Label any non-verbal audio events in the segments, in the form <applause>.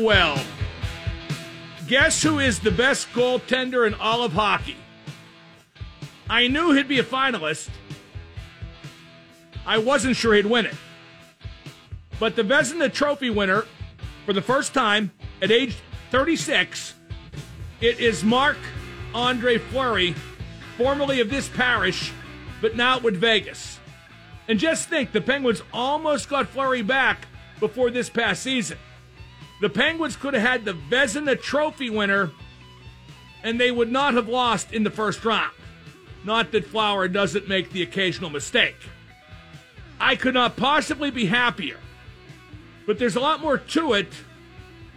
well. Guess who is the best goaltender in all of hockey? I knew he'd be a finalist. I wasn't sure he'd win it. But the Vezina Trophy winner, for the first time at age 36, it is Marc Andre Fleury, formerly of this parish, but now with Vegas. And just think, the Penguins almost got Fleury back before this past season. The Penguins could have had the Vezina Trophy winner, and they would not have lost in the first round. Not that Flower doesn't make the occasional mistake. I could not possibly be happier. But there's a lot more to it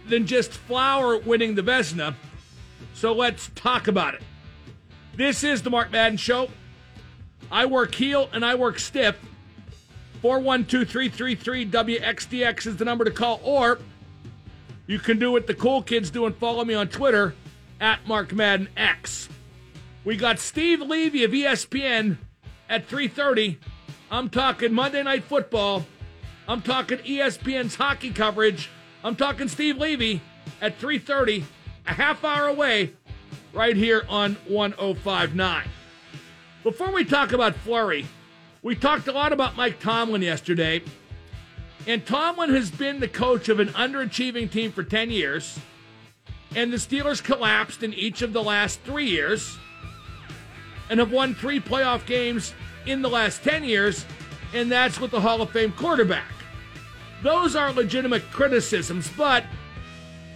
than just Flower winning the Vezina. So let's talk about it. This is the Mark Madden Show. I work heel and I work stiff. 412 333 WXDX is the number to call, or you can do what the cool kids do and follow me on Twitter at Mark Madden X. We got Steve Levy of ESPN at 3:30. I'm talking Monday Night Football. I'm talking ESPN's hockey coverage. I'm talking Steve Levy at 3:30, a half hour away, right here on 105.9. Before we talk about Fleury, we talked a lot about Mike Tomlin yesterday. And Tomlin has been the coach of an underachieving team for 10 years. And the Steelers collapsed in each of the last three years and have won three playoff games in the last 10 years. And that's with the Hall of Fame quarterback. Those are legitimate criticisms, but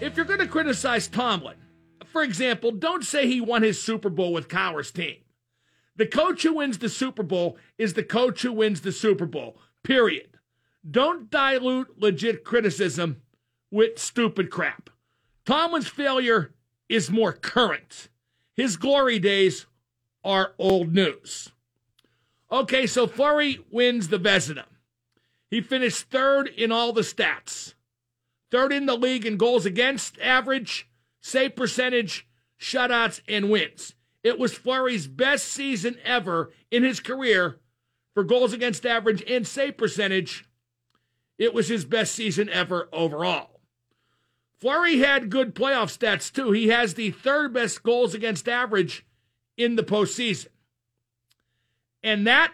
if you're going to criticize Tomlin, for example, don't say he won his Super Bowl with Cowher's team. The coach who wins the Super Bowl is the coach who wins the Super Bowl, period. Don't dilute legit criticism with stupid crap. Tomlin's failure is more current. His glory days are old news. Okay, so Fleury wins the Vezina. He finished third in all the stats. Third in the league in goals against average, save percentage, shutouts, and wins. It was Fleury's best season ever in his career for goals against average and save percentage. It was his best season ever overall. Fleury had good playoff stats too. He has the third best goals against average in the postseason. And that,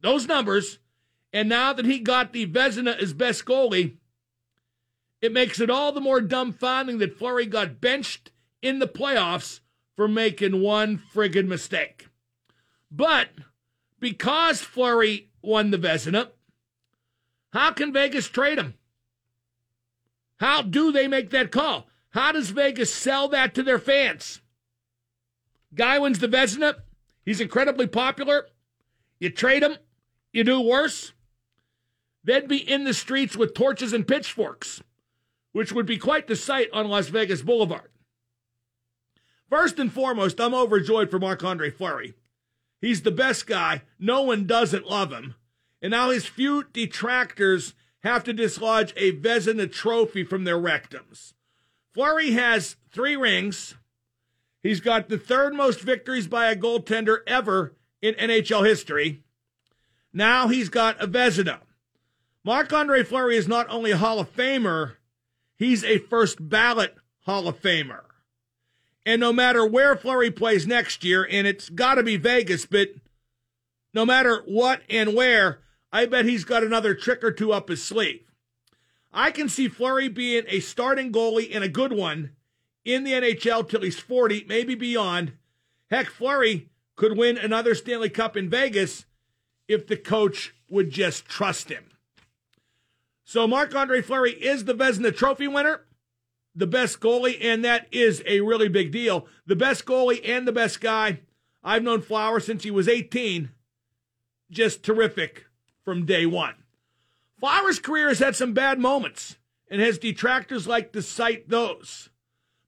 those numbers, and now that he got the Vezina as best goalie, it makes it all the more dumbfounding that Fleury got benched in the playoffs for making one friggin' mistake. But because Fleury won the Vezina, how can Vegas trade him? How do they make that call? How does Vegas sell that to their fans? Guy wins the Vezina. He's incredibly popular. You trade him, you do worse. They'd be in the streets with torches and pitchforks, which would be quite the sight on Las Vegas Boulevard. First and foremost, I'm overjoyed for Marc Andre Fleury. He's the best guy. No one doesn't love him. And now his few detractors have to dislodge a Vezina trophy from their rectums. Fleury has three rings. He's got the third most victories by a goaltender ever in NHL history. Now he's got a Vezina. Marc Andre Fleury is not only a Hall of Famer, he's a first ballot Hall of Famer. And no matter where Fleury plays next year, and it's got to be Vegas, but no matter what and where, I bet he's got another trick or two up his sleeve. I can see Fleury being a starting goalie and a good one in the NHL till he's 40, maybe beyond. Heck, Fleury could win another Stanley Cup in Vegas if the coach would just trust him. So Marc Andre Fleury is the Vezina Trophy winner the best goalie, and that is a really big deal. The best goalie and the best guy. I've known Flower since he was 18. Just terrific from day one. Flower's career has had some bad moments and has detractors like to cite those.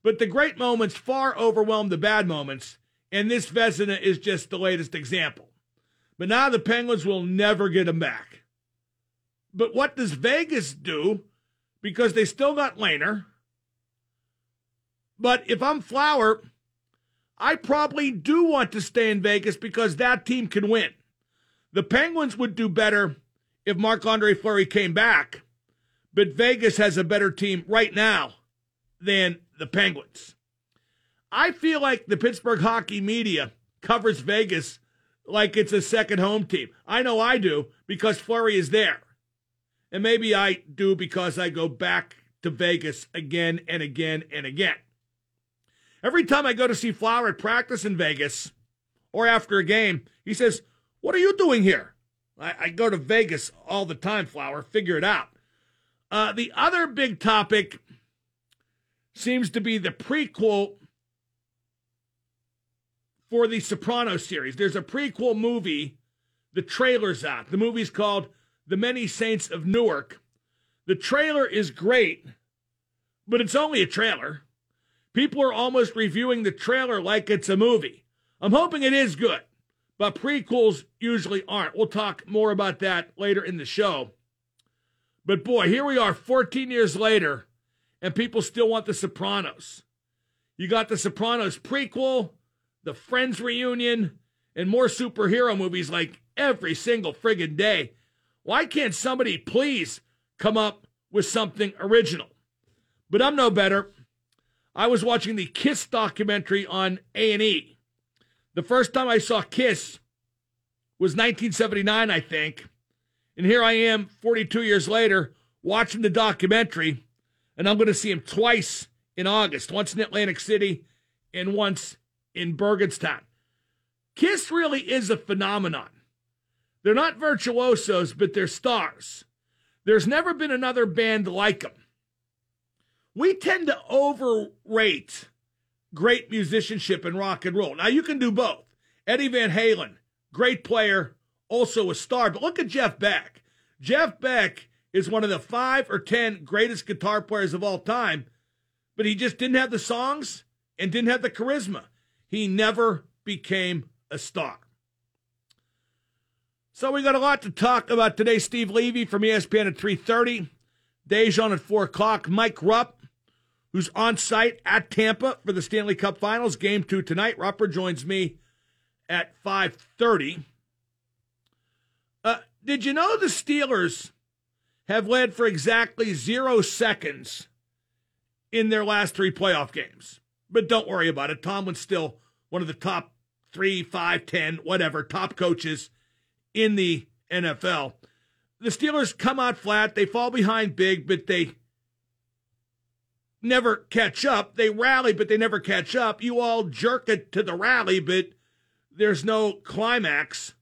But the great moments far overwhelm the bad moments, and this Vezina is just the latest example. But now the Penguins will never get him back. But what does Vegas do? Because they still got Lehner. but if I'm Flower, I probably do want to stay in Vegas because that team can win. The Penguins would do better if Marc Andre Fleury came back. but Vegas has a better team right now than the Penguins. I feel like the Pittsburgh hockey media covers Vegas like it's a second home team. I know I do because Fleury is there. And maybe I do because I go back to Vegas again and again and again. Every time I go to see Flower at practice in Vegas or after a game, he says, What are you doing here? I, I go to Vegas all the time, Flower. Figure it out. Uh, the other big topic seems to be the prequel for the Sopranos series. There's a prequel movie. The trailer's out. The movie's called The Many Saints of Newark. The trailer is great, but it's only a trailer. People are almost reviewing the trailer like it's a movie. I'm hoping it is good, but prequels usually aren't. We'll talk more about that later in the show. But boy, here we are 14 years later, and people still want The Sopranos. You got The Sopranos prequel, The Friends reunion, and more superhero movies like every single friggin' day. Why can't somebody please come up with something original? But I'm no better. I was watching the Kiss documentary on A&E. The first time I saw Kiss was 1979, I think. And here I am 42 years later watching the documentary, and I'm going to see him twice in August once in Atlantic City and once in Burgettstown. Kiss really is a phenomenon. They're not virtuosos, but they're stars. There's never been another band like them. We tend to overrate great musicianship in rock and roll. Now, you can do both. Eddie Van Halen, great player, also a star. But look at Jeff Beck. Jeff Beck is one of the five or ten greatest guitar players of all time, but he just didn't have the songs and didn't have the charisma. He never became a star. So we got a lot to talk about today. Steve Levy from ESPN at 3.30. Dejan at 4 o'clock. Mike Rupp, who's on site at Tampa for the Stanley Cup Finals. Game two tonight. Rupper joins me at 5.30. Uh, did you know the Steelers have led for exactly zero seconds in their last three playoff games? But don't worry about it. Tomlin's still one of the top three, five, ten, whatever, top coaches in the NFL. The Steelers come out flat. They fall behind big, but they never catch up. They rally, but they never catch up. You all jerk it to the rally, but there's no climax.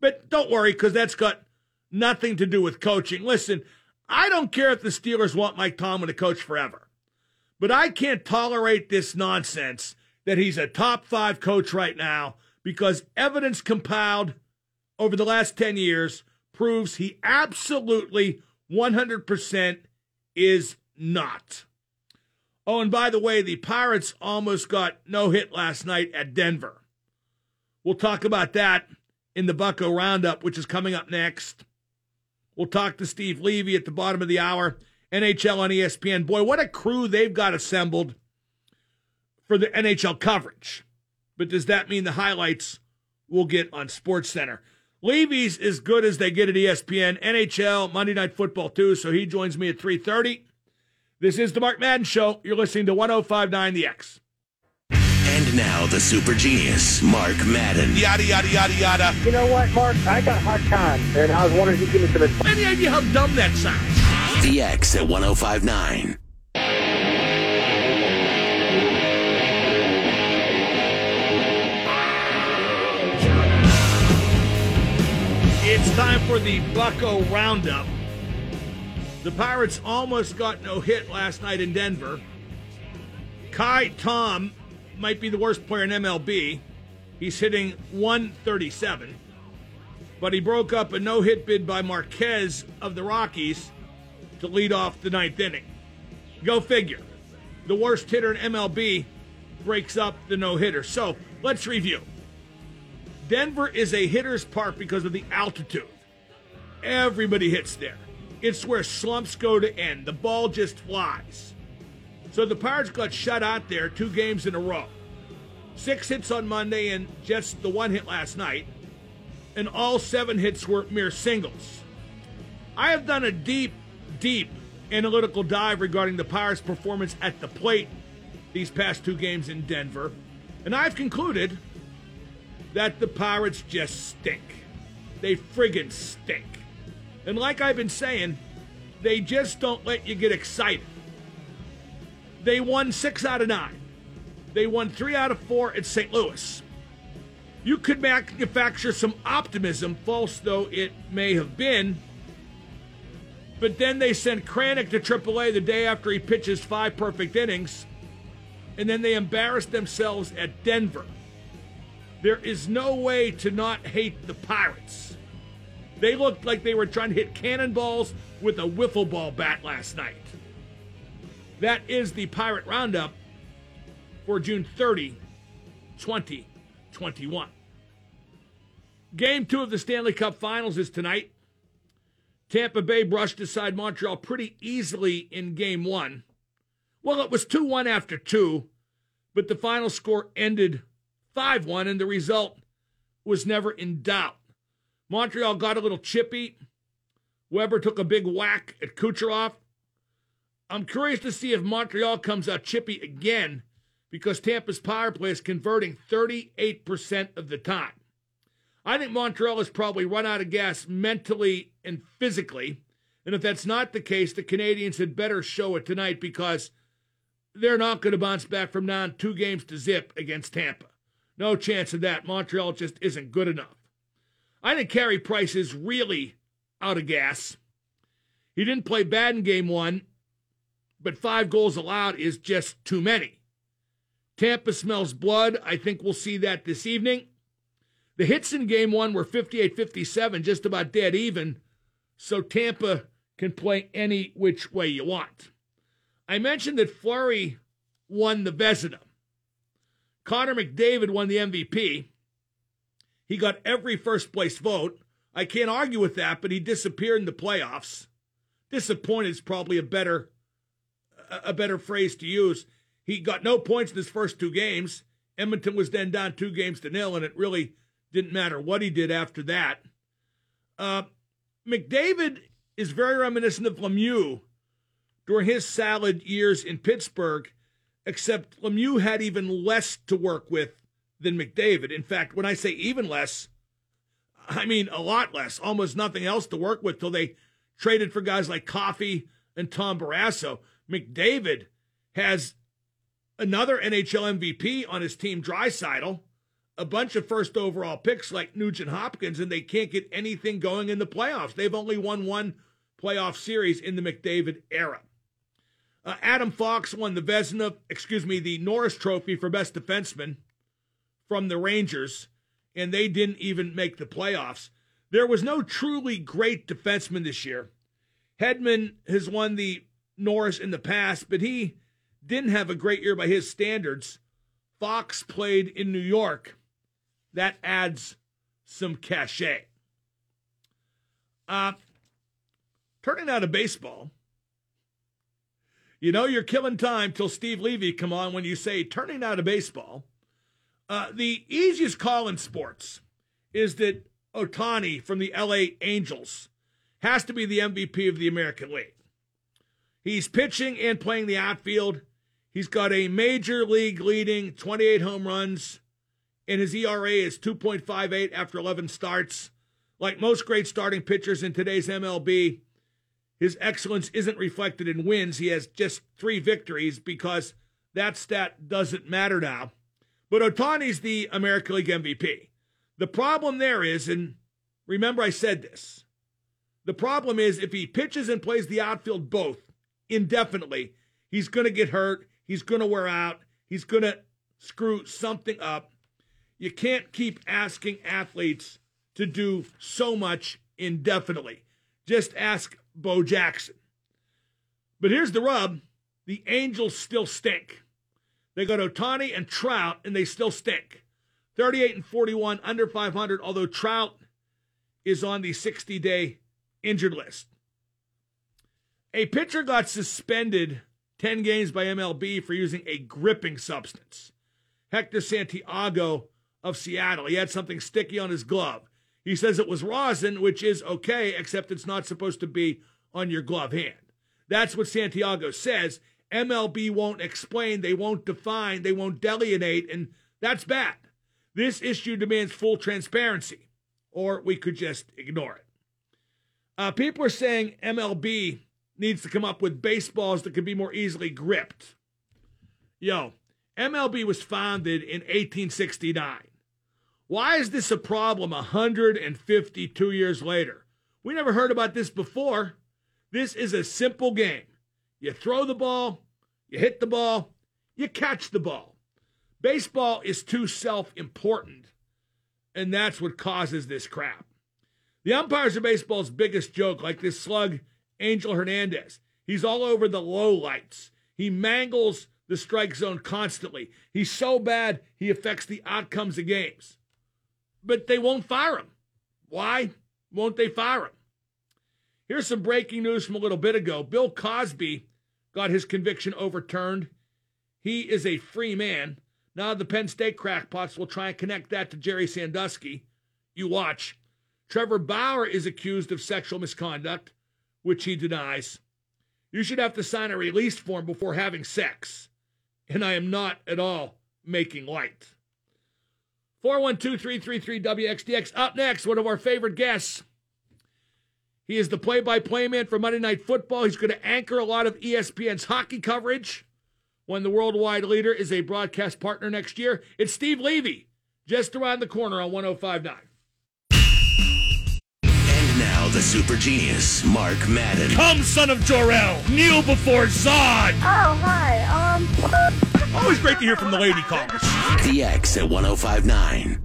But don't worry, because that's got nothing to do with coaching. Listen, I don't care if the Steelers want Mike Tomlin to coach forever, but I can't tolerate this nonsense that he's a top five coach right now because evidence compiled over the last 10 years proves he absolutely 100% is not. Oh, and by the way, the Pirates almost got no hit last night at Denver. We'll talk about that in the Bucko Roundup, which is coming up next. We'll talk to Steve Levy at the bottom of the hour. NHL on ESPN. Boy, what a crew they've got assembled for the NHL coverage. But does that mean the highlights will get on Sports Center? Levy's as good as they get at ESPN. NHL, Monday Night Football too, so he joins me at 3.30. This is the Mark Madden Show. You're listening to 105.9 The X. And now the super genius, Mark Madden. Yada, yada, yada, yada. You know what, Mark? I got hard time, and I was wondering if you could give me some advice. Any idea how dumb that sounds? The X at 1059. It's time for the Bucko Roundup. The Pirates almost got no hit last night in Denver. Ka'ai Tom might be the worst player in MLB. He's hitting 137. But he broke up a no hit bid by Marquez of the Rockies to lead off the ninth inning. Go figure. The worst hitter in MLB breaks up the no hitter. So let's review. Denver is a hitter's park because of the altitude. Everybody hits there. It's where slumps go to end. The ball just flies. So the Pirates got shut out there two games in a row. Six hits on Monday and just the one hit last night. And all seven hits were mere singles. I have done a deep, deep analytical dive regarding the Pirates' performance at the plate these past two games in Denver. And I've concluded that the Pirates just stink. They friggin' stink. And like I've been saying, they just don't let you get excited. They won six out of nine. They won three out of four at St. Louis. You could manufacture some optimism, false though it may have been. But then they sent Kranick to AAA the day after he pitches five perfect innings. And then they embarrassed themselves at Denver. There is no way to not hate the Pirates. They looked like they were trying to hit cannonballs with a wiffle ball bat last night. That is the Pirate Roundup for June 30, 2021. Game two of the Stanley Cup Finals is tonight. Tampa Bay brushed aside Montreal pretty easily in game one. Well, it was 2 1 after two, but the final score ended 5 1, and the result was never in doubt. Montreal got a little chippy. Weber took a big whack at Kucherov. I'm curious to see if Montreal comes out chippy again because Tampa's power play is converting 38% of the time. I think Montreal has probably run out of gas mentally and physically. And if that's not the case, the Canadiens had better show it tonight because they're not going to bounce back from down two games to zip against Tampa. No chance of that. Montreal just isn't good enough. I think Carey Price is really out of gas. He didn't play bad in game one, but five goals allowed is just too many. Tampa smells blood. I think we'll see that this evening. The hits in game one were 58 57, just about dead even, so Tampa can play any which way you want. I mentioned that Fleury won the Vezina. Connor McDavid won the MVP. He got every first place vote. I can't argue with that, but he disappeared in the playoffs. Disappointed is probably a better a better phrase to use. He got no points in his first two games. Edmonton was then down two games to nil, and it really didn't matter what he did after that. Uh, McDavid is very reminiscent of Lemieux during his salad years in Pittsburgh, except Lemieux had even less to work with than McDavid. In fact, when I say even less, I mean a lot less, almost nothing else to work with till they traded for guys like Coffey and Tom Barrasso. McDavid has another NHL MVP on his team, Draisaitl, a bunch of first overall picks like Nugent Hopkins, and they can't get anything going in the playoffs. They've only won one playoff series in the McDavid era. Uh, Adam Fox won the Vezina, excuse me, the Norris Trophy for best defenseman from the Rangers, and they didn't even make the playoffs. There was no truly great defenseman this year. Hedman has won the Norris in the past, but he didn't have a great year by his standards. Fox played in New York. That adds some cachet. Uh, turning out of baseball, you know you're killing time till Steve Levy come on when you say turning out of baseball. Uh, the easiest call in sports is that Ohtani from the LA Angels has to be the MVP of the American League. He's pitching and playing the outfield. He's got a major league leading 28 home runs, and his ERA is 2.58 after 11 starts. Like most great starting pitchers in today's MLB, his excellence isn't reflected in wins. He has just three victories because that stat doesn't matter now. But Ohtani's the American League MVP. The problem there is, and remember I said this, the problem is if he pitches and plays the outfield both indefinitely, he's going to get hurt. He's going to wear out. He's going to screw something up. You can't keep asking athletes to do so much indefinitely. Just ask Bo Jackson. But here's the rub the Angels still stink. They got Ohtani and Trout, and they still stink. 38 and 41, under 500, although Trout is on the 60 day injured list. A pitcher got suspended 10 games by MLB for using a gripping substance. Hector Santiago of Seattle. He had something sticky on his glove. He says it was rosin, which is okay, except it's not supposed to be on your glove hand. That's what Santiago says. MLB won't explain, they won't define, they won't delineate, and that's bad. This issue demands full transparency, or we could just ignore it. Uh, people are saying MLB needs to come up with baseballs that can be more easily gripped. Yo, MLB was founded in 1869. Why is this a problem 152 years later? We never heard about this before. This is a simple game. You throw the ball, you hit the ball, you catch the ball. Baseball is too self important, and that's what causes this crap. The umpires are baseball's biggest joke, like this slug, Angel Hernandez. He's all over the low lights. He mangles the strike zone constantly. He's so bad, he affects the outcomes of games. But they won't fire him. Why won't they fire him? Here's some breaking news from a little bit ago. Bill Cosby got his conviction overturned. He is a free man. Now the Penn State crackpots will try and connect that to Jerry Sandusky. You watch. Trevor Bauer is accused of sexual misconduct, which he denies. You should have to sign a release form before having sex. And I am not at all making light. 412 333 WXDX. Up next, one of our favorite guests. He is the play by play man for Monday Night Football. He's going to anchor a lot of ESPN's hockey coverage when the worldwide leader is a broadcast partner next year. It's Steve Levy, just around the corner on 1059. And now the super genius, Mark Madden. Come, son of Jor-El, kneel before Zod. Oh, hi. Um. <laughs> Always great to hear from the lady callers. The X at 1059.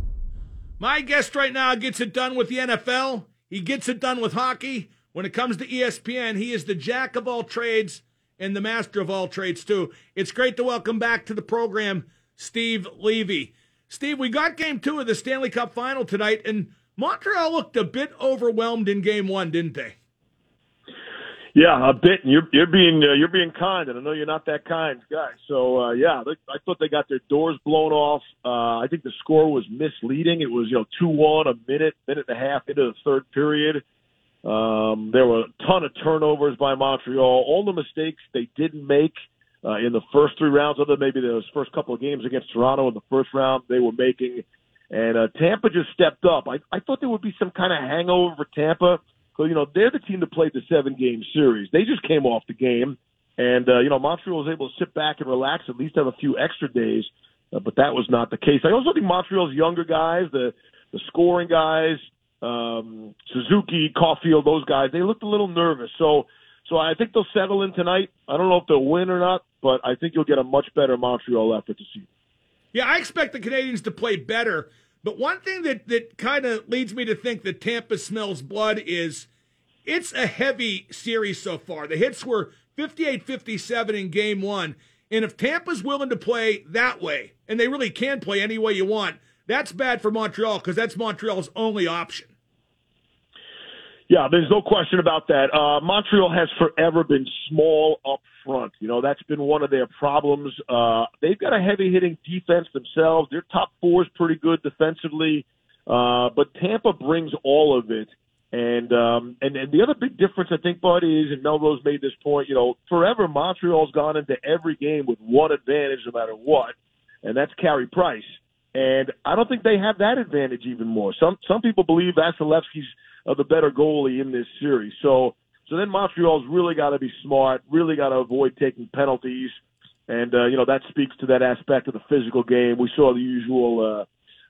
My guest right now gets it done with the NFL. He gets it done with hockey. When it comes to ESPN, he is the jack of all trades and the master of all trades, too. It's great to welcome back to the program Steve Levy. Steve, we got game two of the Stanley Cup final tonight, and Montreal looked a bit overwhelmed in game one, didn't they? Yeah, a bit. And you're you're being uh, you're being kind, and I know you're not that kind guy. So uh, yeah, they, I thought they got their doors blown off. Uh, I think the score was misleading. It was you know two one a minute, minute and a half into the third period. Um, there were a ton of turnovers by Montreal. All the mistakes they didn't make uh, in the first three rounds, other than maybe those first couple of games against Toronto in the first round, they were making. And uh, Tampa just stepped up. I, I thought there would be some kind of hangover for Tampa so, you know, they're the team that played the seven game series. They just came off the game. And, uh, you know, Montreal was able to sit back and relax, at least have a few extra days. Uh, but that was not the case. I also think Montreal's younger guys, the, the scoring guys, um, Suzuki, Caufield, those guys, they looked a little nervous. So, so I think they'll settle in tonight. I don't know if they'll win or not, but I think you'll get a much better Montreal effort to see. Yeah, I expect the Canadiens to play better. But one thing that, that kind of leads me to think that Tampa smells blood is it's a heavy series so far. The hits were 58 57 in game one. And if Tampa's willing to play that way, and they really can play any way you want, that's bad for Montreal because that's Montreal's only option. Yeah, there's no question about that. Uh, Montreal has forever been small up front. You know, that's been one of their problems. Uh, they've got a heavy hitting defense themselves. Their top four is pretty good defensively. Uh, but Tampa brings all of it. And, um, and, and the other big difference, I think, Bud, is, and Melrose made this point, you know, forever Montreal's gone into every game with one advantage no matter what, and that's Carey Price. And I don't think they have that advantage even more. Some, some people believe Vasilevskiy's of the better goalie in this series. So so then Montreal's really got to be smart, really got to avoid taking penalties, and uh, you know that speaks to that aspect of the physical game. We saw the usual. Uh,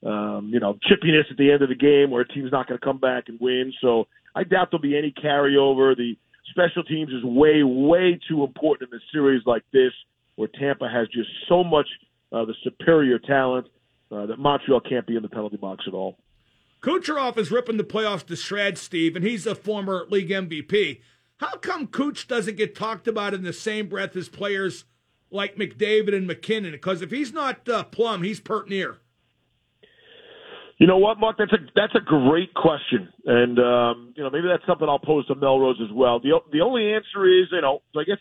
um, you know, chippiness at the end of the game where a team's not going to come back and win. So I doubt there'll be any carryover. The special teams is way, way too important in a series like this where Tampa has just so much uh, the superior talent uh, that Montreal can't be in the penalty box at all. Kucherov is ripping the playoffs to shreds, Steve, and he's a former league MVP. How come Cooch doesn't get talked about in the same breath as players like McDavid and MacKinnon? Because if he's not uh, plum, he's pert near. You know what, Mark? That's a that's a great question, and um, you know maybe that's something I'll pose to Melrose as well. The the only answer is you know I guess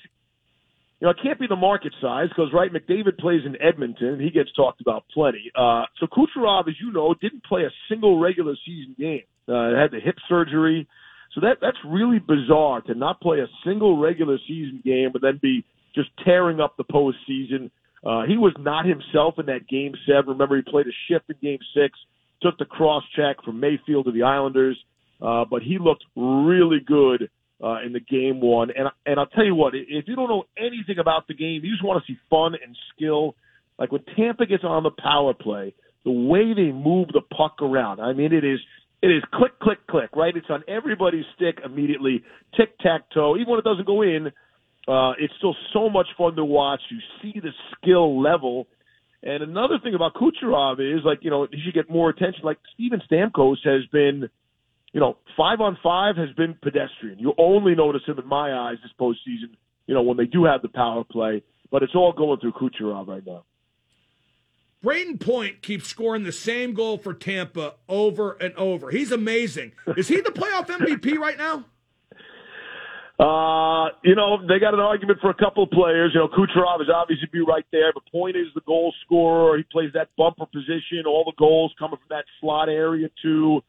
you know, it can't be the market size because, right, McDavid plays in Edmonton and he gets talked about plenty. Uh, so Kucherov, as you know, didn't play a single regular season game. Uh, had the hip surgery. So that that's really bizarre to not play a single regular season game, but then be just tearing up the postseason. Uh, he was not himself in that game seven. Remember, he played a shift in game six, took the cross check from Mayfield to the Islanders, uh, but he looked really good uh, in the game one. And and I'll tell you what, if you don't know anything about the game, you just want to see fun and skill. Like when Tampa gets on the power play, the way they move the puck around. I mean, it is it is click, click, click. Right? It's on everybody's stick immediately. Tic tac toe. Even when it doesn't go in, uh, it's still so much fun to watch. You see the skill level. And another thing about Kucherov is like you know he should get more attention. Like Steven Stamkos has been, you know, five on five has been pedestrian. You only notice him in my eyes this postseason. You know when they do have the power play, but it's all going through Kucherov right now. Brayden Point keeps scoring the same goal for Tampa over and over. He's amazing. Is he the playoff MVP right now? Uh, you know, they got an argument for a couple of players. You know, Kucherov is obviously be right there, but Point is the goal scorer. He plays that bumper position. All the goals coming from that slot area too.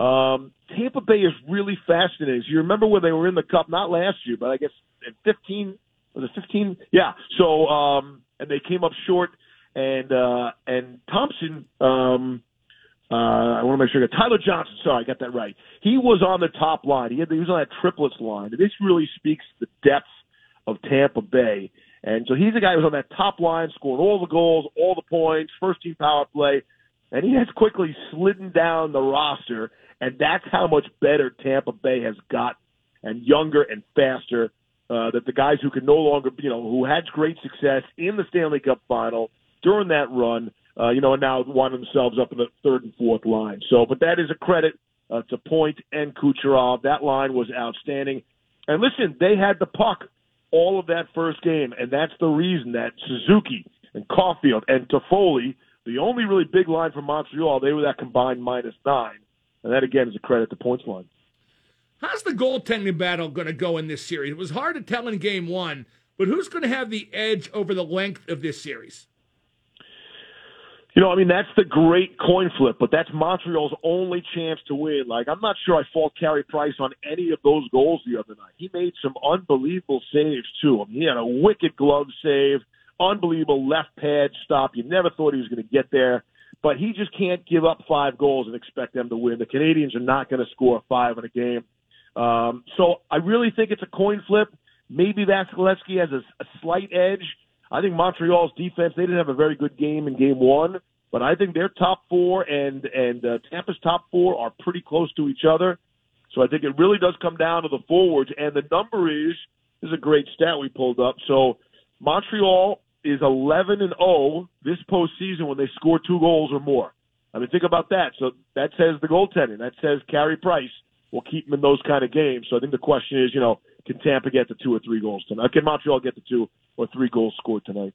Um, Tampa Bay is really fascinating. So you remember when they were in the Cup, not last year, but I guess in 15 was it 15? Yeah. So um, and they came up short and uh, and Thompson. Um, uh, I want to make sure. I got Tyler Johnson. Sorry, I got that right. He was on the top line. He, had, he was on that triplets line. This really speaks the depth of Tampa Bay. And so he's the guy who's on that top line, scoring all the goals, all the points, first team power play, and he has quickly slidden down the roster. And that's how much better Tampa Bay has got, and younger and faster. Uh, that the guys who can no longer, you know, who had great success in the Stanley Cup final during that run, uh, you know, and now wind themselves up in the third and fourth line. So, but that is a credit uh, to Point and Kucherov. That line was outstanding. And listen, they had the puck all of that first game, and that's the reason that Suzuki and Caufield and Toffoli, the only really big line from Montreal, they were that combined minus nine. And that, again, is a credit to Point's line. How's the goaltending battle going to go in this series? It was hard to tell in game one, but who's going to have the edge over the length of this series? You know, I mean, that's the great coin flip, but that's Montreal's only chance to win. Like, I'm not sure I fault Carey Price on any of those goals the other night. He made some unbelievable saves, too. I mean, he had a wicked glove save, unbelievable left pad stop. You never thought he was going to get there, but he just can't give up five goals and expect them to win. The Canadiens are not going to score five in a game. Um, so I really think it's a coin flip. Maybe Vasilevskiy has a, a slight edge I think Montreal's defense they didn't have a very good game in game one, but I think their top four and and uh, Tampa's top four are pretty close to each other. So I think it really does come down to the forwards, and the number is this is a great stat we pulled up. So Montreal is 11 and 0 this postseason when they score two goals or more. I mean, think about that. So that says the goaltending. That says Carey Price will keep them in those kind of games. So I think the question is, you know, can Tampa get to two or three goals tonight? Can Montreal get to two or three goals scored tonight?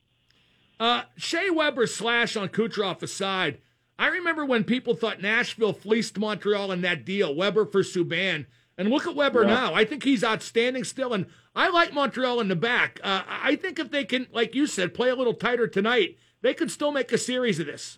Uh, Shea Weber's slash on Kucherov aside, I remember when people thought Nashville fleeced Montreal in that deal, Weber for Subban. And look at Weber yeah. now. I think he's outstanding still. And I like Montreal in the back. Uh, I think if they can, like you said, play a little tighter tonight, they could still make a series of this.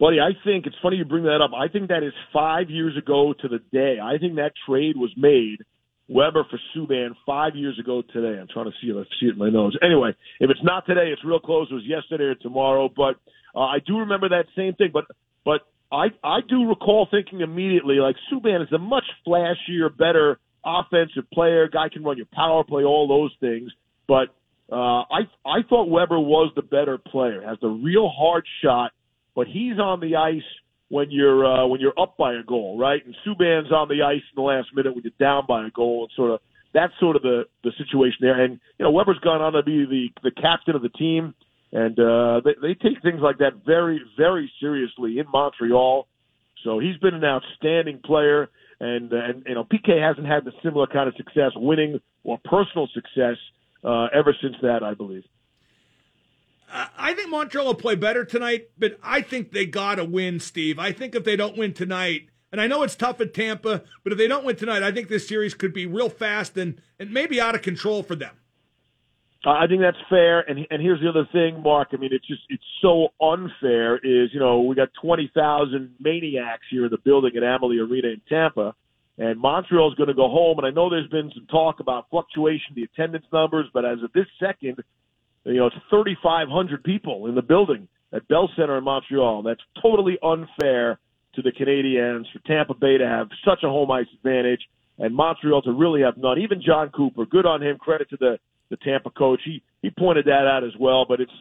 Buddy, I think it's funny you bring that up. I think that is five years ago to the day. I think that trade was made Weber for Subban five years ago today. I'm trying to see if I see it in my nose. Anyway, if it's not today, it's real close. It was yesterday or tomorrow. But uh, I do remember that same thing. But but I I do recall thinking immediately like Subban is a much flashier, better offensive player. Guy can run your power play, all those things. But uh, I I thought Weber was the better player. Has the real hard shot, but he's on the ice when you're uh, when you're up by a goal, right? And Subban's on the ice in the last minute when you're down by a goal, and sort of that's sort of the the situation there. And you know, Weber's gone on to be the the captain of the team, and uh, they they take things like that very very seriously in Montreal. So he's been an outstanding player, and and you know, PK hasn't had the similar kind of success, winning or personal success, uh, ever since that, I believe. I think Montreal will play better tonight, but I think they got to win, Steve. I think if they don't win tonight, and I know it's tough at Tampa, but if they don't win tonight, I think this series could be real fast and, and maybe out of control for them. I think that's fair, and and here's the other thing, Mark. I mean, it's just it's so unfair. Is you know we got twenty thousand maniacs here in the building at Amalie Arena in Tampa, and Montreal is going to go home. And I know there's been some talk about fluctuation, the attendance numbers, but as of this second, you know, it's 3,500 people in the building at Bell Center in Montreal. That's totally unfair to the Canadiens for Tampa Bay to have such a home ice advantage and Montreal to really have none. Even John Cooper, good on him. Credit to the the Tampa coach. He he pointed that out as well. But it's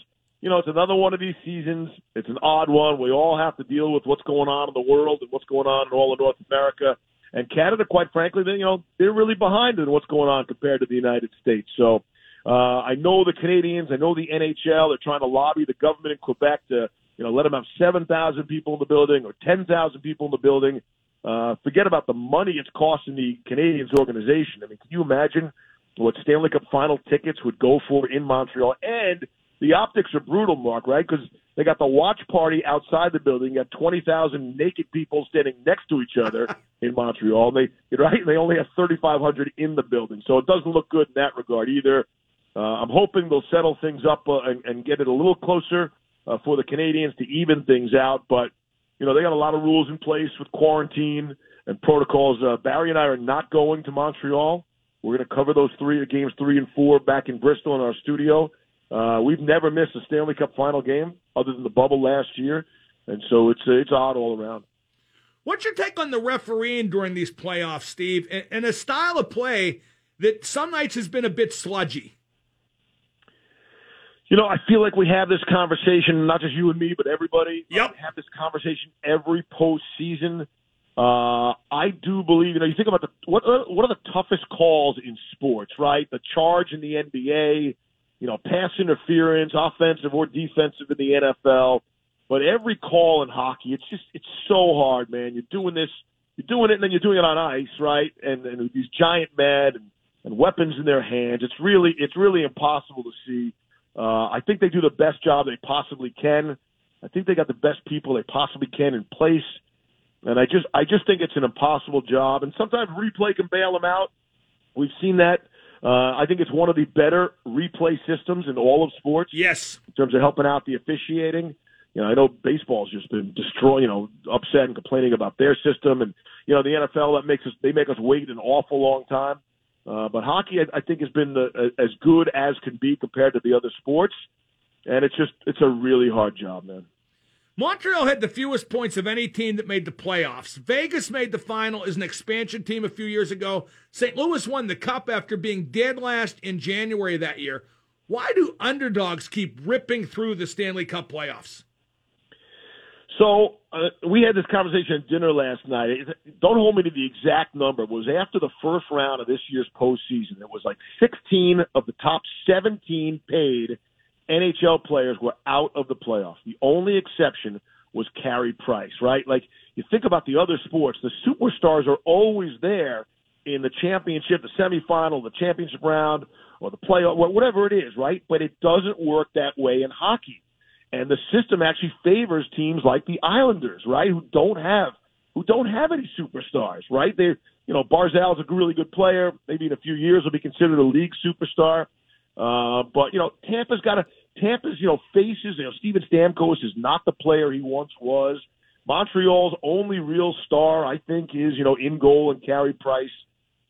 you know it's another one of these seasons. It's an odd one. We all have to deal with what's going on in the world and what's going on in all of North America. And Canada, quite frankly, they you know they're really behind in what's going on compared to the United States. So uh, I know the Canadiens. I know the NHL. They're trying to lobby the government in Quebec to you know let them have seven thousand people in the building or ten thousand people in the building. Uh, forget about the money it's costing the Canadiens organization. I mean, can you imagine what Stanley Cup final tickets would go for in Montreal? And the optics are brutal, Mark, right? Because they got the watch party outside the building. You got 20,000 naked people standing next to each other <laughs> in Montreal. And They <laughs> right? They only have 3,500 in the building, so it doesn't look good in that regard either. Uh, I'm hoping they'll settle things up uh, and, and get it a little closer uh, for the Canadiens to even things out. But you know, they got a lot of rules in place with quarantine and protocols. Uh, Barry and I are not going to Montreal. We're going to cover those three games, three and four, back in Bristol in our studio. Uh, we've never missed a Stanley Cup final game other than the bubble last year, and so it's it's odd all around. What's your take on the refereeing during these playoffs, Steve, and a style of play that some nights has been a bit sludgy? You know, I feel like we have this conversation, not just you and me, but everybody. Yep. have this conversation every postseason. Uh, I do believe, you know, you think about the what what are the toughest calls in sports, right? The charge in the NBA, you know, pass interference, offensive or defensive in the NFL. But every call in hockey, it's just it's so hard, man. You're doing this, you're doing it, and then you're doing it on ice, right? And and with these giant men and, and weapons in their hands, it's really it's really impossible to see. Uh, I think they do the best job they possibly can. I think they got the best people they possibly can in place, and I just I just think it's an impossible job. And sometimes replay can bail them out. We've seen that. Uh, I think it's one of the better replay systems in all of sports. Yes, in terms of helping out the officiating. You know, I know baseball's just been destroyed, you know, upset and complaining about their system, and you know the NFL that makes us they make us wait an awful long time. Uh, but hockey, I, I think, has been the, as good as can be compared to the other sports, and it's just it's a really hard job, man. Montreal had the fewest points of any team that made the playoffs. Vegas made the final as an expansion team a few years ago. St. Louis won the cup after being dead last in January that year. Why do underdogs keep ripping through the Stanley Cup playoffs? So uh, we had this conversation at dinner last night. Don't hold me to the exact number. It was after the first round of this year's postseason. It was like 16 of the top 17 paid NHL players were out of the playoffs. The only exception was Carey Price, right? Like you think about the other sports, the superstars are always there in the championship, the semifinal, the championship round, or the playoff, whatever it is, right? But it doesn't work that way in hockey and the system actually favors teams like the Islanders, right, who don't have who don't have any superstars, right? They, you know, Barzal's a really good player. Maybe in a few years will be considered a league superstar. Uh, but you know, Tampa's got a Tampa's you know faces. You know, Steven Stamkos is not the player he once was. Montreal's only real star, I think, is you know in goal and Carey Price.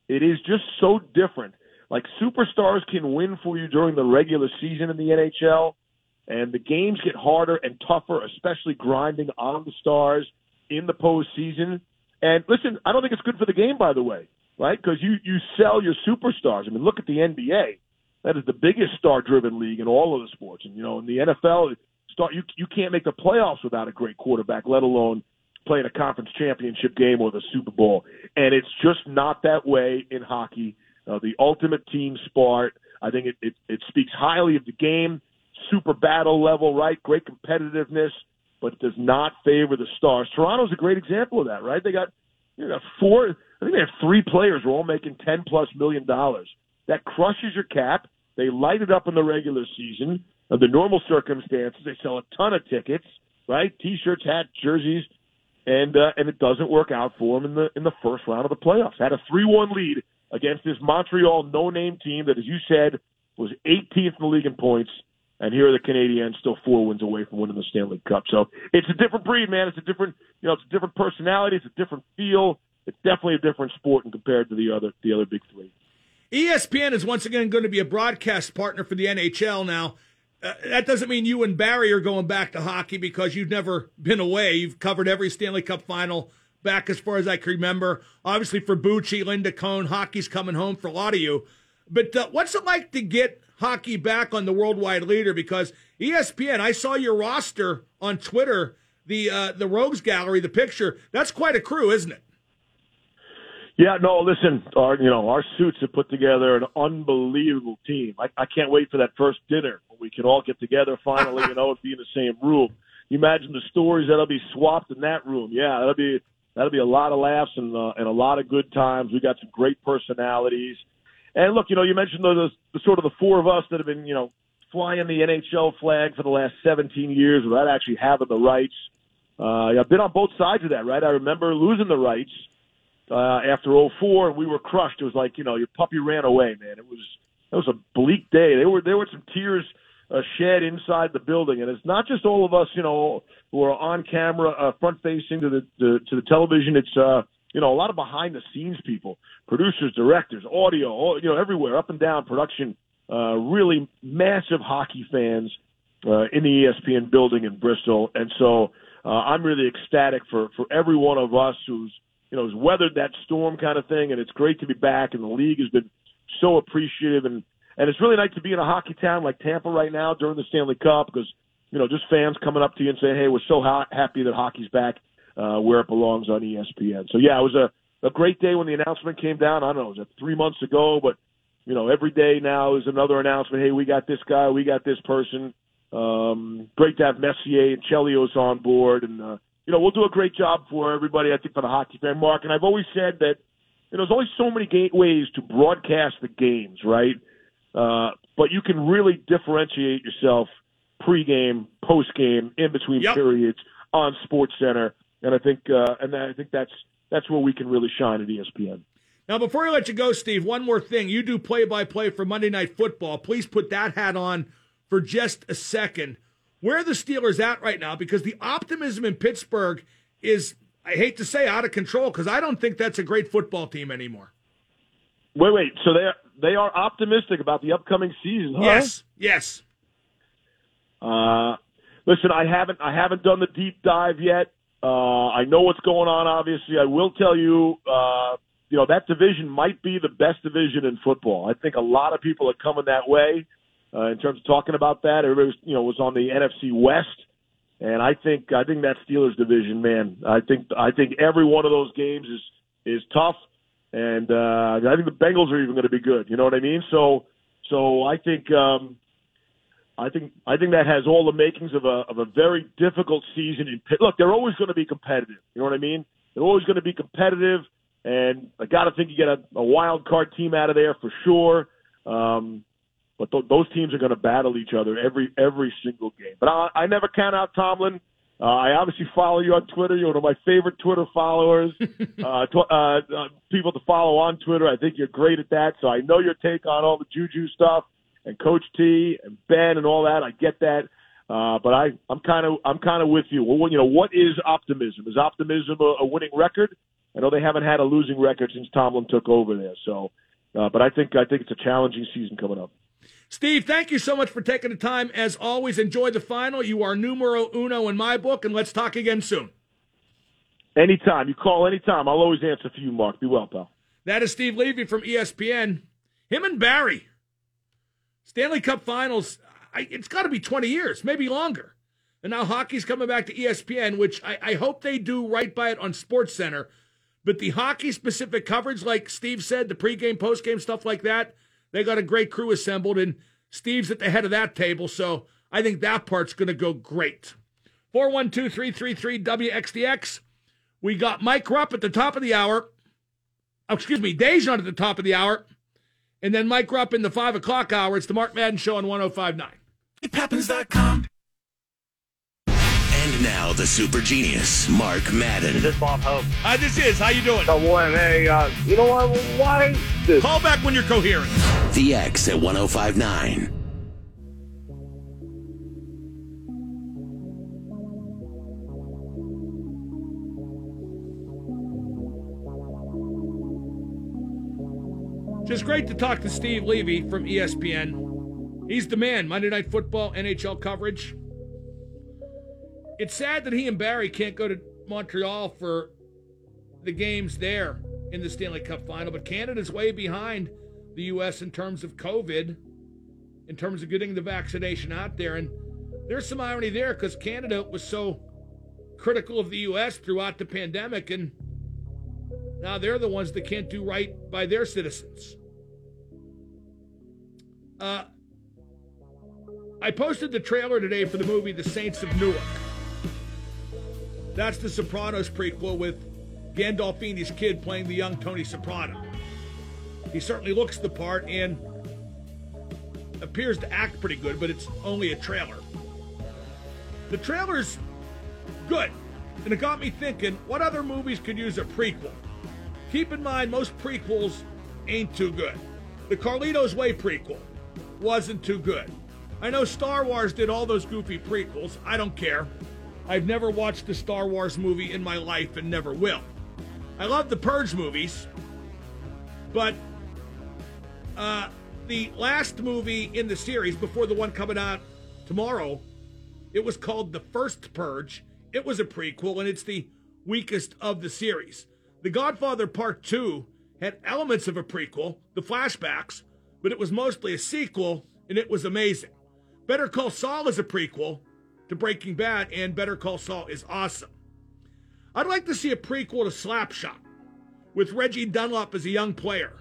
It is just so different. Like superstars can win for you during the regular season in the NHL and the games get harder and tougher, especially grinding on the stars in the postseason. And listen, I don't think it's good for the game, by the way, right? Because you you sell your superstars. I mean, look at the NBA. That is the biggest star-driven league in all of the sports. And you know, in the NFL, start you you can't make the playoffs without a great quarterback, let alone playing a conference championship game or the Super Bowl. And it's just not that way in hockey. Uh, the ultimate team sport. I think it, it it speaks highly of the game super battle level, right? Great competitiveness, but does not favor the stars. Toronto's a great example of that, right? They got you know four. I think they have three players who are all making ten plus million dollars. That crushes your cap. They light it up in the regular season. Under normal circumstances, they sell a ton of tickets, right? T-shirts, hats, jerseys, and uh, and it doesn't work out for them in the in the first round of the playoffs. Had a three-one lead against this Montreal no-name team that, as you said, was 18th in the league in points and here are the Canadiens still four wins away from winning the Stanley Cup. So it's a different breed, man. It's a different, you know, it's a different personality. It's a different feel. it's definitely a different sport compared to the other the other big three. ESPN is once again going to be a broadcast partner for the NHL now. Uh, that doesn't mean you and Barry are going back to hockey because you've never been away. You've covered every Stanley Cup final back as far as I can remember. Obviously, for Bucci, Linda Cohn, hockey's coming home for a lot of you. But uh, what's it like to get hockey back on the worldwide leader? Because ESPN, I saw your roster on Twitter, the uh, the Rogues Gallery, the picture. That's quite a crew, isn't it? Yeah, no, listen, our you know our suits have put together an unbelievable team. I, I can't wait for that first dinner when we can all get together finally, you know, and be in the same room. You imagine the stories that'll be swapped in that room. Yeah, that'll be that'll be a lot of laughs and uh, and a lot of good times. We got some great personalities. And look, you know, you mentioned the, the sort of the four of us that have been, you know, flying the NHL flag for the last 17 years without actually having the rights. Uh, I've been on both sides of that, right? I remember losing the rights uh, after 04, and we were crushed. It was like you know your puppy ran away, man. It was it was a bleak day. There were there were some tears uh, shed inside the building, and it's not just all of us, you know, who are on camera, uh, front facing to the, the to the television. It's uh, you know a lot of behind the scenes people, producers, directors, audio, all, you know, everywhere, up and down production. Uh, really massive hockey fans uh, in the ESPN building in Bristol, and so uh, I'm really ecstatic for for every one of us who's you know, has weathered that storm kind of thing, and it's great to be back. And the league has been so appreciative, and and it's really nice to be in a hockey town like Tampa right now during the Stanley Cup because you know just fans coming up to you and saying, "Hey, we're so ha- happy that hockey's back uh, where it belongs on ESPN." So yeah, it was a a great day when the announcement came down. I don't know, it was three months ago, but you know, every day now is another announcement. Hey, we got this guy, we got this person. Um, great to have Messier and Chelios on board, and uh, you know, we'll do a great job for everybody, I think, for the hockey fan, Mark. And I've always said that you know, there's only so many ga- ways to broadcast the games, right? Uh, but you can really differentiate yourself pregame, postgame, in between Yep. periods on Sports Center, and I think, uh, and I think that's that's where we can really shine at ESPN. Now, before I let you go, Steve, one more thing. You do play by play for Monday Night Football. Please put that hat on for just a second. Where are the Steelers at right now? Because the optimism in Pittsburgh is, I hate to say, out of control because I don't think that's a great football team anymore. Wait, wait. So they they are optimistic about the upcoming season, huh? Yes, yes. Uh, listen, I haven't I haven't done the deep dive yet. Uh, I know what's going on. Obviously, I will tell you. Uh, you know that division might be the best division in football. I think a lot of people are coming that way uh, in terms of talking about that. Everybody was, you know was on the NFC West, and I think I think that Steelers division, man. I think I think every one of those games is is tough, and uh, I think the Bengals are even going to be good. You know what I mean? So so I think. um I think I think that has all the makings of a of a very difficult season. In Pitt. Look, they're always going to be competitive. You know what I mean? They're always going to be competitive, and I got to think you get a, a wild card team out of there for sure. Um, but th- those teams are going to battle each other every every single game. But I, I never count out Tomlin. Uh, I obviously follow you on Twitter. You're one of my favorite Twitter followers. <laughs> uh, tw- uh, uh, people to follow on Twitter. I think you're great at that. So I know your take on all the Juju stuff and Coach T and Ben and all that. I get that. Uh, but I, I'm kind of, I'm kind of with you. Well, you know, what is optimism? Is optimism a, a winning record? I know they haven't had a losing record since Tomlin took over there. So, uh, but I think, I think it's a challenging season coming up. Steve, thank you so much for taking the time. As always, enjoy the final. You are numero uno in my book, and let's talk again soon. Anytime you call, anytime I'll always answer for you, Mark. Be well, pal. That is Steve Levy from ESPN. Him and Barry. Stanley Cup Finals. I, it's got to be 20 years, maybe longer. And now hockey's coming back to ESPN, which I, I hope they do right by it on Sports Center. But the hockey specific coverage, like Steve said, the pregame, postgame stuff like that, they got a great crew assembled, and Steve's at the head of that table. So I think that part's going to go great. 412 333 WXDX. We got Mike Rupp at the top of the hour. Oh, excuse me, Dejan at the top of the hour. And then Mike Rupp in the 5 o'clock hour. It's the Mark Madden Show on 1059. ItHappens.com. And now the super genius, Mark Madden. This is Bob Hope. Hi, this is. How you doing? Oh boy, hey, uh, you know what? Why this? Call back when you're coherent. The X at 1059. Just great to talk to Steve Levy from ESPN. He's the man, Monday Night Football, NHL coverage. It's sad that he and Barry can't go to Montreal for the games there in the Stanley Cup final, but Canada's way behind the U.S. in terms of COVID, in terms of getting the vaccination out there. And there's some irony there because Canada was so critical of the U.S. throughout the pandemic, and now they're the ones that can't do right by their citizens. Uh, I posted the trailer today for the movie The Saints of Newark. That's the Sopranos prequel with Gandolfini's kid playing the young Tony Soprano. He certainly looks the part and appears to act pretty good, but it's only a trailer. The trailer's good, and it got me thinking what other movies could use a prequel? Keep in mind, most prequels ain't too good. The Carlito's Way prequel wasn't too good. I know Star Wars did all those goofy prequels. I don't care. I've never watched a Star Wars movie in my life and never will. I love the Purge movies, but uh, the last movie in the series before the one coming out tomorrow, it was called The First Purge. It was a prequel, and it's the weakest of the series. The Godfather Part 2 had elements of a prequel, the flashbacks, but it was mostly a sequel, and it was amazing. Better Call Saul is a prequel to Breaking Bad, and Better Call Saul is awesome. I'd like to see a prequel to Slapshot with Reggie Dunlop as a young player.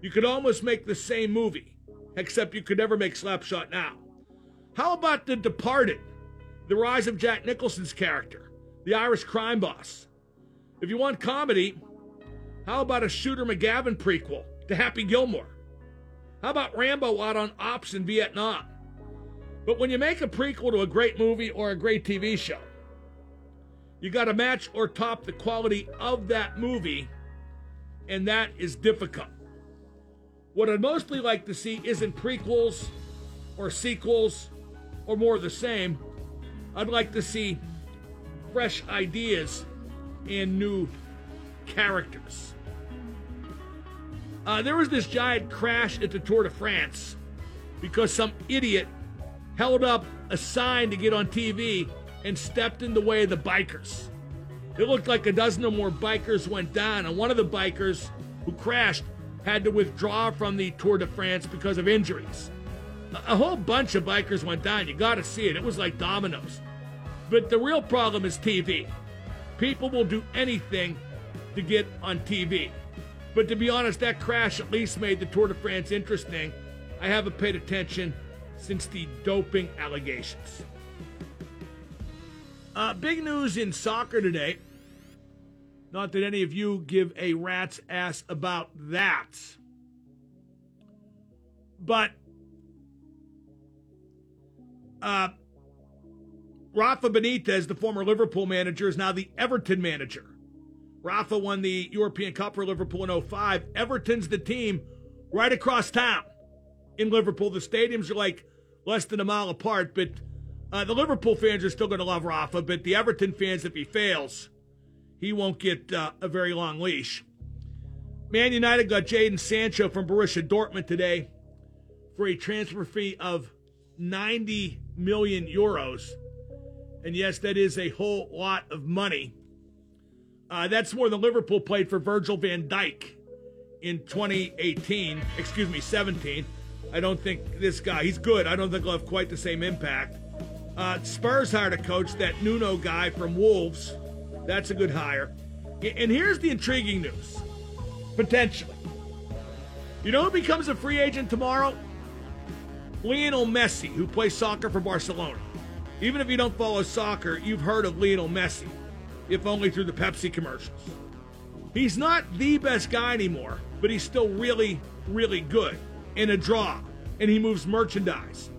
You could almost make the same movie, except you could never make Slapshot now. How about The Departed? The rise of Jack Nicholson's character, the Irish crime boss. If you want comedy, how about a Shooter McGavin prequel to Happy Gilmore? How about Rambo out on ops in Vietnam? But when you make a prequel to a great movie or a great TV show, you got to match or top the quality of that movie, and that is difficult. What I'd mostly like to see isn't prequels or sequels or more of the same. I'd like to see fresh ideas and new characters. Uh, there was this giant crash at the Tour de France because some idiot held up a sign to get on TV and stepped in the way of the bikers. It looked like a dozen or more bikers went down, and one of the bikers who crashed had to withdraw from the Tour de France because of injuries. A whole bunch of bikers went down. You got to see it. It was like dominoes. But the real problem is TV. People will do anything to get on TV. But to be honest, that crash at least made the Tour de France interesting. I haven't paid attention since the doping allegations. Uh, big news in soccer today. Not that any of you give a rat's ass about that. But uh, Rafa Benitez, the former Liverpool manager, is now the Everton manager. Rafa won the European Cup for Liverpool in 05. Everton's the team right across town in Liverpool. The stadiums are like less than a mile apart, but uh, the Liverpool fans are still going to love Rafa, but the Everton fans, if he fails, he won't get uh, a very long leash. Man United got Jadon Sancho from Borussia Dortmund today for a transfer fee of 90 million euros. And yes, that is a whole lot of money. Uh, that's more than Liverpool played for Virgil van Dijk in 2018, excuse me, 17. I don't think this guy, he's good. I don't think he'll have quite the same impact. Uh, Spurs hired a coach, that Nuno guy from Wolves. That's a good hire. And here's the intriguing news potentially. You know who becomes a free agent tomorrow? Lionel Messi, who plays soccer for Barcelona. Even if you don't follow soccer, you've heard of Lionel Messi, if only through the Pepsi commercials. He's not the best guy anymore, but he's still really, really good in a draw, and he moves merchandise.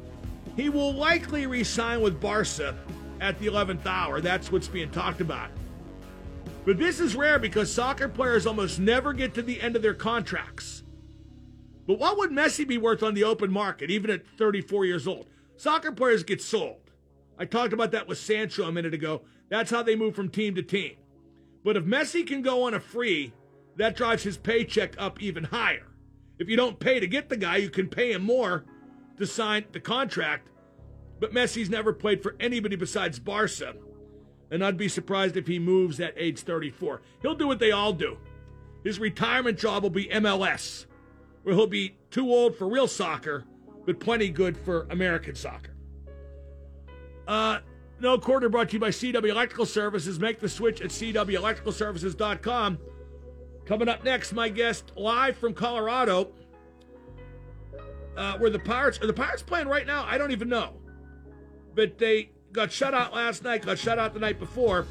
He will likely resign with Barca at the 11th hour. That's what's being talked about. But this is rare because soccer players almost never get to the end of their contracts. But what would Messi be worth on the open market, even at 34 years old? Soccer players get sold. I talked about that with Sancho a minute ago. That's how they move from team to team. But if Messi can go on a free, that drives his paycheck up even higher. If you don't pay to get the guy, you can pay him more to sign the contract. But Messi's never played for anybody besides Barca. And I'd be surprised if he moves at age 34. He'll do what they all do. His retirement job will be MLS, where he'll be too old for real soccer, but plenty good for American soccer. Uh, no quarter brought to you by CW Electrical Services. Make the switch at CWElectricalServices.com. Coming up next, my guest live from Colorado. Uh, where the Pirates are the Pirates playing right now? I don't even know. But they got shut out last night, got shut out the night before.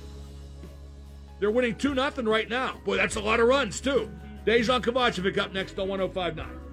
They're winning 2 0 right now. Boy, that's a lot of runs, too. Dejan Kovacevic up next on 1059.